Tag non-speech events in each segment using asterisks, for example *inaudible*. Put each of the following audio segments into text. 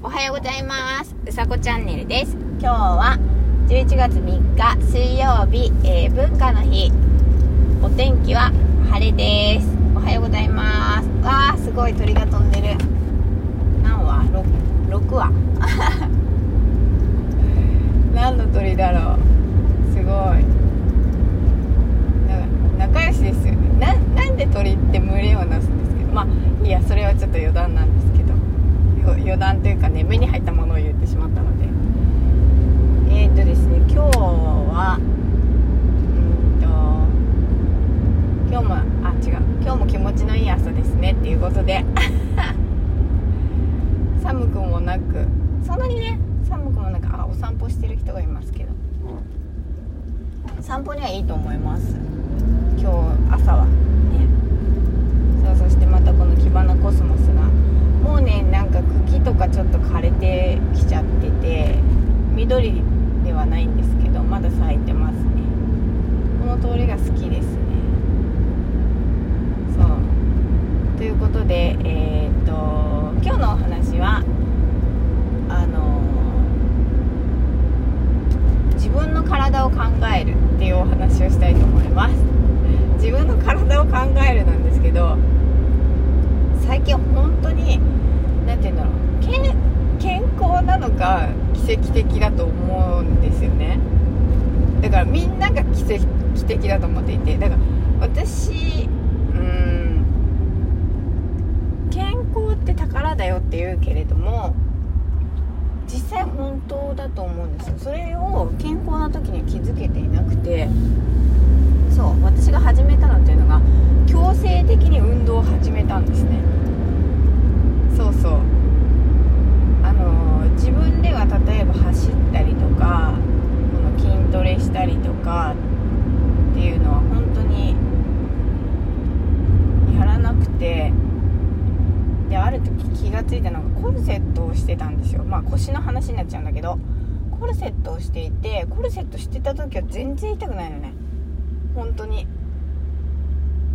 おはようございます。うさこチャンネルです。今日は11月3日水曜日、えー、文化の日。お天気は晴れです。おはようございます。わーすごい鳥が飛んでる。何羽 6, 6羽何の鳥だろう？すごい。仲良しですよね。ななんで鳥って群れをなすんですけど。まあいやそれはちょっと余談なんですけど余談というかね目に入ったものを言ってしまったので。えー、っとですね今日はうんと今日もあ違う。今日も気持ちのいい朝ですねっていうことで。*laughs* 寒くもなくそんなにね寒くもなくあお散歩してる人がいますけど。散歩にはいいと思います。今日朝は。ね。そうそしてまたこのキバナコスモスがもうねなんか茎とかちょっと枯れてきちゃってて緑ではないんですけどまだ咲いてますねこの通りが好きですねそうということでえー、っと今日のお話はあの自分の体を考えるっていうお話をしたいと思います。自分の体を考えるなんですけど最近本当に何て言うんだろう健康なのか奇跡的だと思うんですよね。だからみんなが奇跡的だと思っていてだから私うん健康って宝だよって言うけれども実際本当それを健康な時に気づけていなくてそう私が始めたのっていうのが強制的に運動を始めたんですね。そうそう。あの、自分では例えば走ったりとかこの筋トレしたりとかっていうのは本当にやらなくてである時気が付いたのがコルセットをしてたんですよ。まあ腰の話になっちゃうんだけど。コルセットをしていてコルセットしてた時は全然痛くないのね。本当に。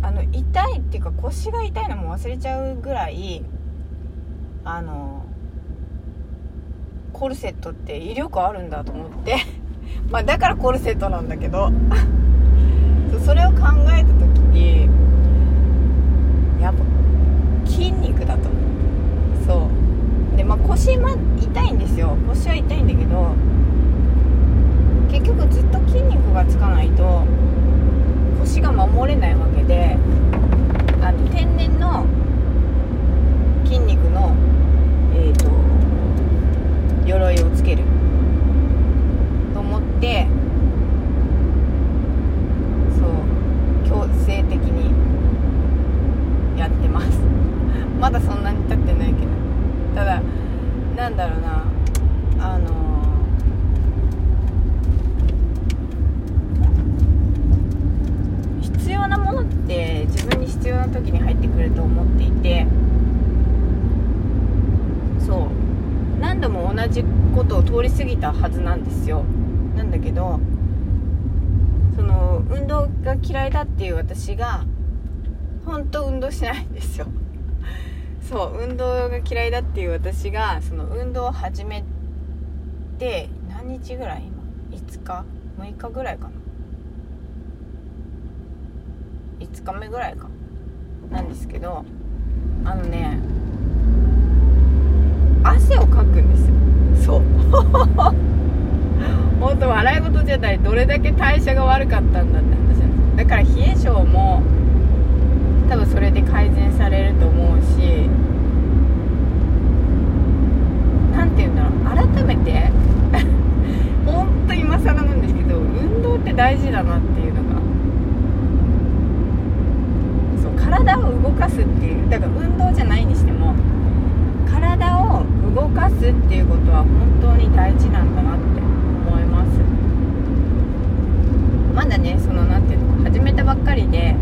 あの痛いっていうか腰が痛いのも忘れちゃうぐらいあのコルセットって威力あるんだと思って。*laughs* まあだからコルセットなんだけど *laughs* それを考えた時にやっぱ筋肉だとそうでまあ腰、ま、痛いんですよ腰は痛いんだけど結局ずっと筋肉がつかないと腰が守れないわけであの天然の筋肉のえっ、ー、と鎧をつけると思ってそう強制的にやってますまだそんなに経ってないけどただなんだろうなあの必要なものって自分に必要な時に入ってくると思っていてそう。何度も同じことを通り過ぎたはずなんですよ。なんだけどその運動が嫌いだっていう私が本当運動しないんですよ。*laughs* そう運動が嫌いだっていう私がその運動を始めて何日ぐらい今？5日6日ぐらいかな。5日目ぐらいか。なんですけどあのね汗をかくんですよ。そう。*laughs* 本当笑い事じゃないどれだけ代謝が悪かったんだって話なんですだから冷え性も多分それで改善されると思うし何て言うんだろう。改めて *laughs* 本当今更なんですけど運動って大事だなっていうのがそう体を動かすっていうだから運動じゃないにしても体を動かすっていうことは本当に大事なんだなって思いますまだねその何ていうの始めたばっかりで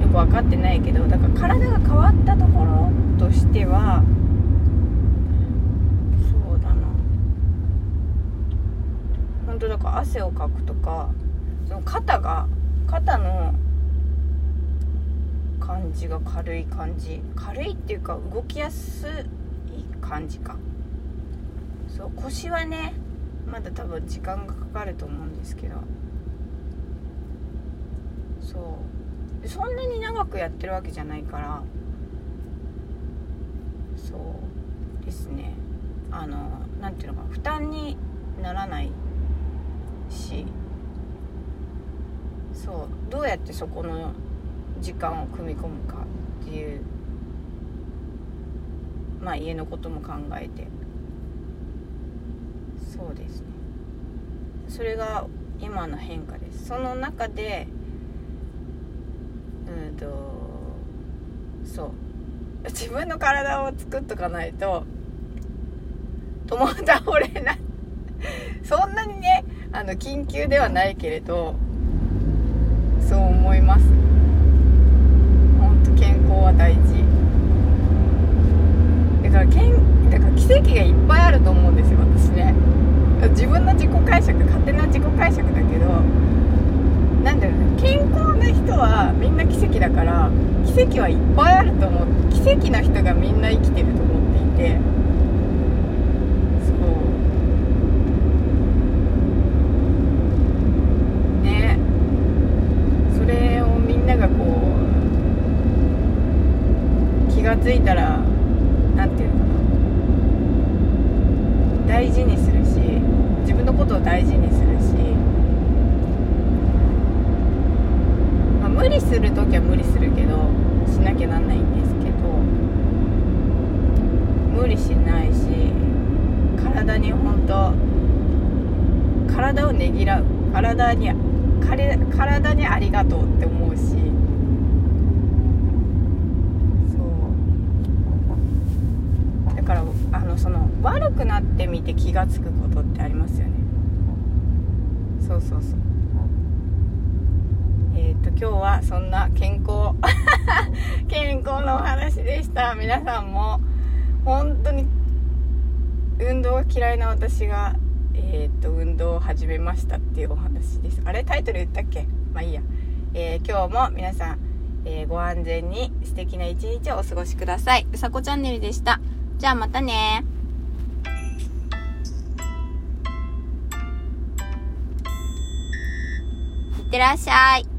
よく分かってないけどだから体が変わったところとしてはそうだな本当だから汗をかくとかその肩が肩の感じが軽い感じ軽いっていうか動きやすい感じか。そう腰はねまだ多分時間がかかると思うんですけど。そう。そんなに長くやってるわけじゃないから。そうですね。あの何ていうのかな負担にならないしそうどうやってそこの時間を組み込むかっていうまあ家のことも考えて。そうですね。それが今の変化です。その中でうんとそう。自分の体を作っとかないと共倒れない *laughs* そんなにねあの緊急ではないけれどそう思います。本当健康は大事。だからけんだから奇跡がいっぱいあると思うんですよ私ね。自分の自己解釈勝手な自己解釈だけどなんだろうね。健康な人はみんな奇跡だから奇跡はいっぱいあると思う。奇跡な人がみんな生きてると思っていてそうねそれをみんながこう気が付いたら何て言うのかな大事にするし自分のことを大事にするし、まあ、無理する時は無理するけどしなきゃなんないんですけど無理しないし体に本当体をねぎらう。体に体にありがとうって思うしそうだからあのその悪くなってみて気が付くことってありますよね。そうそうそう。えっ、と今日はそんな健康 *laughs* 健康のお話でした。皆さんも本当に運動が嫌いな私がえっ、と運動を始めましたっていうお話です。あれ？タイトル言ったっけ？まあいいや、えー、今日も皆さん、えー、ご安全に素敵な一日をお過ごしください。うさこチャンネルでした。じゃあまたねってらっしゃい。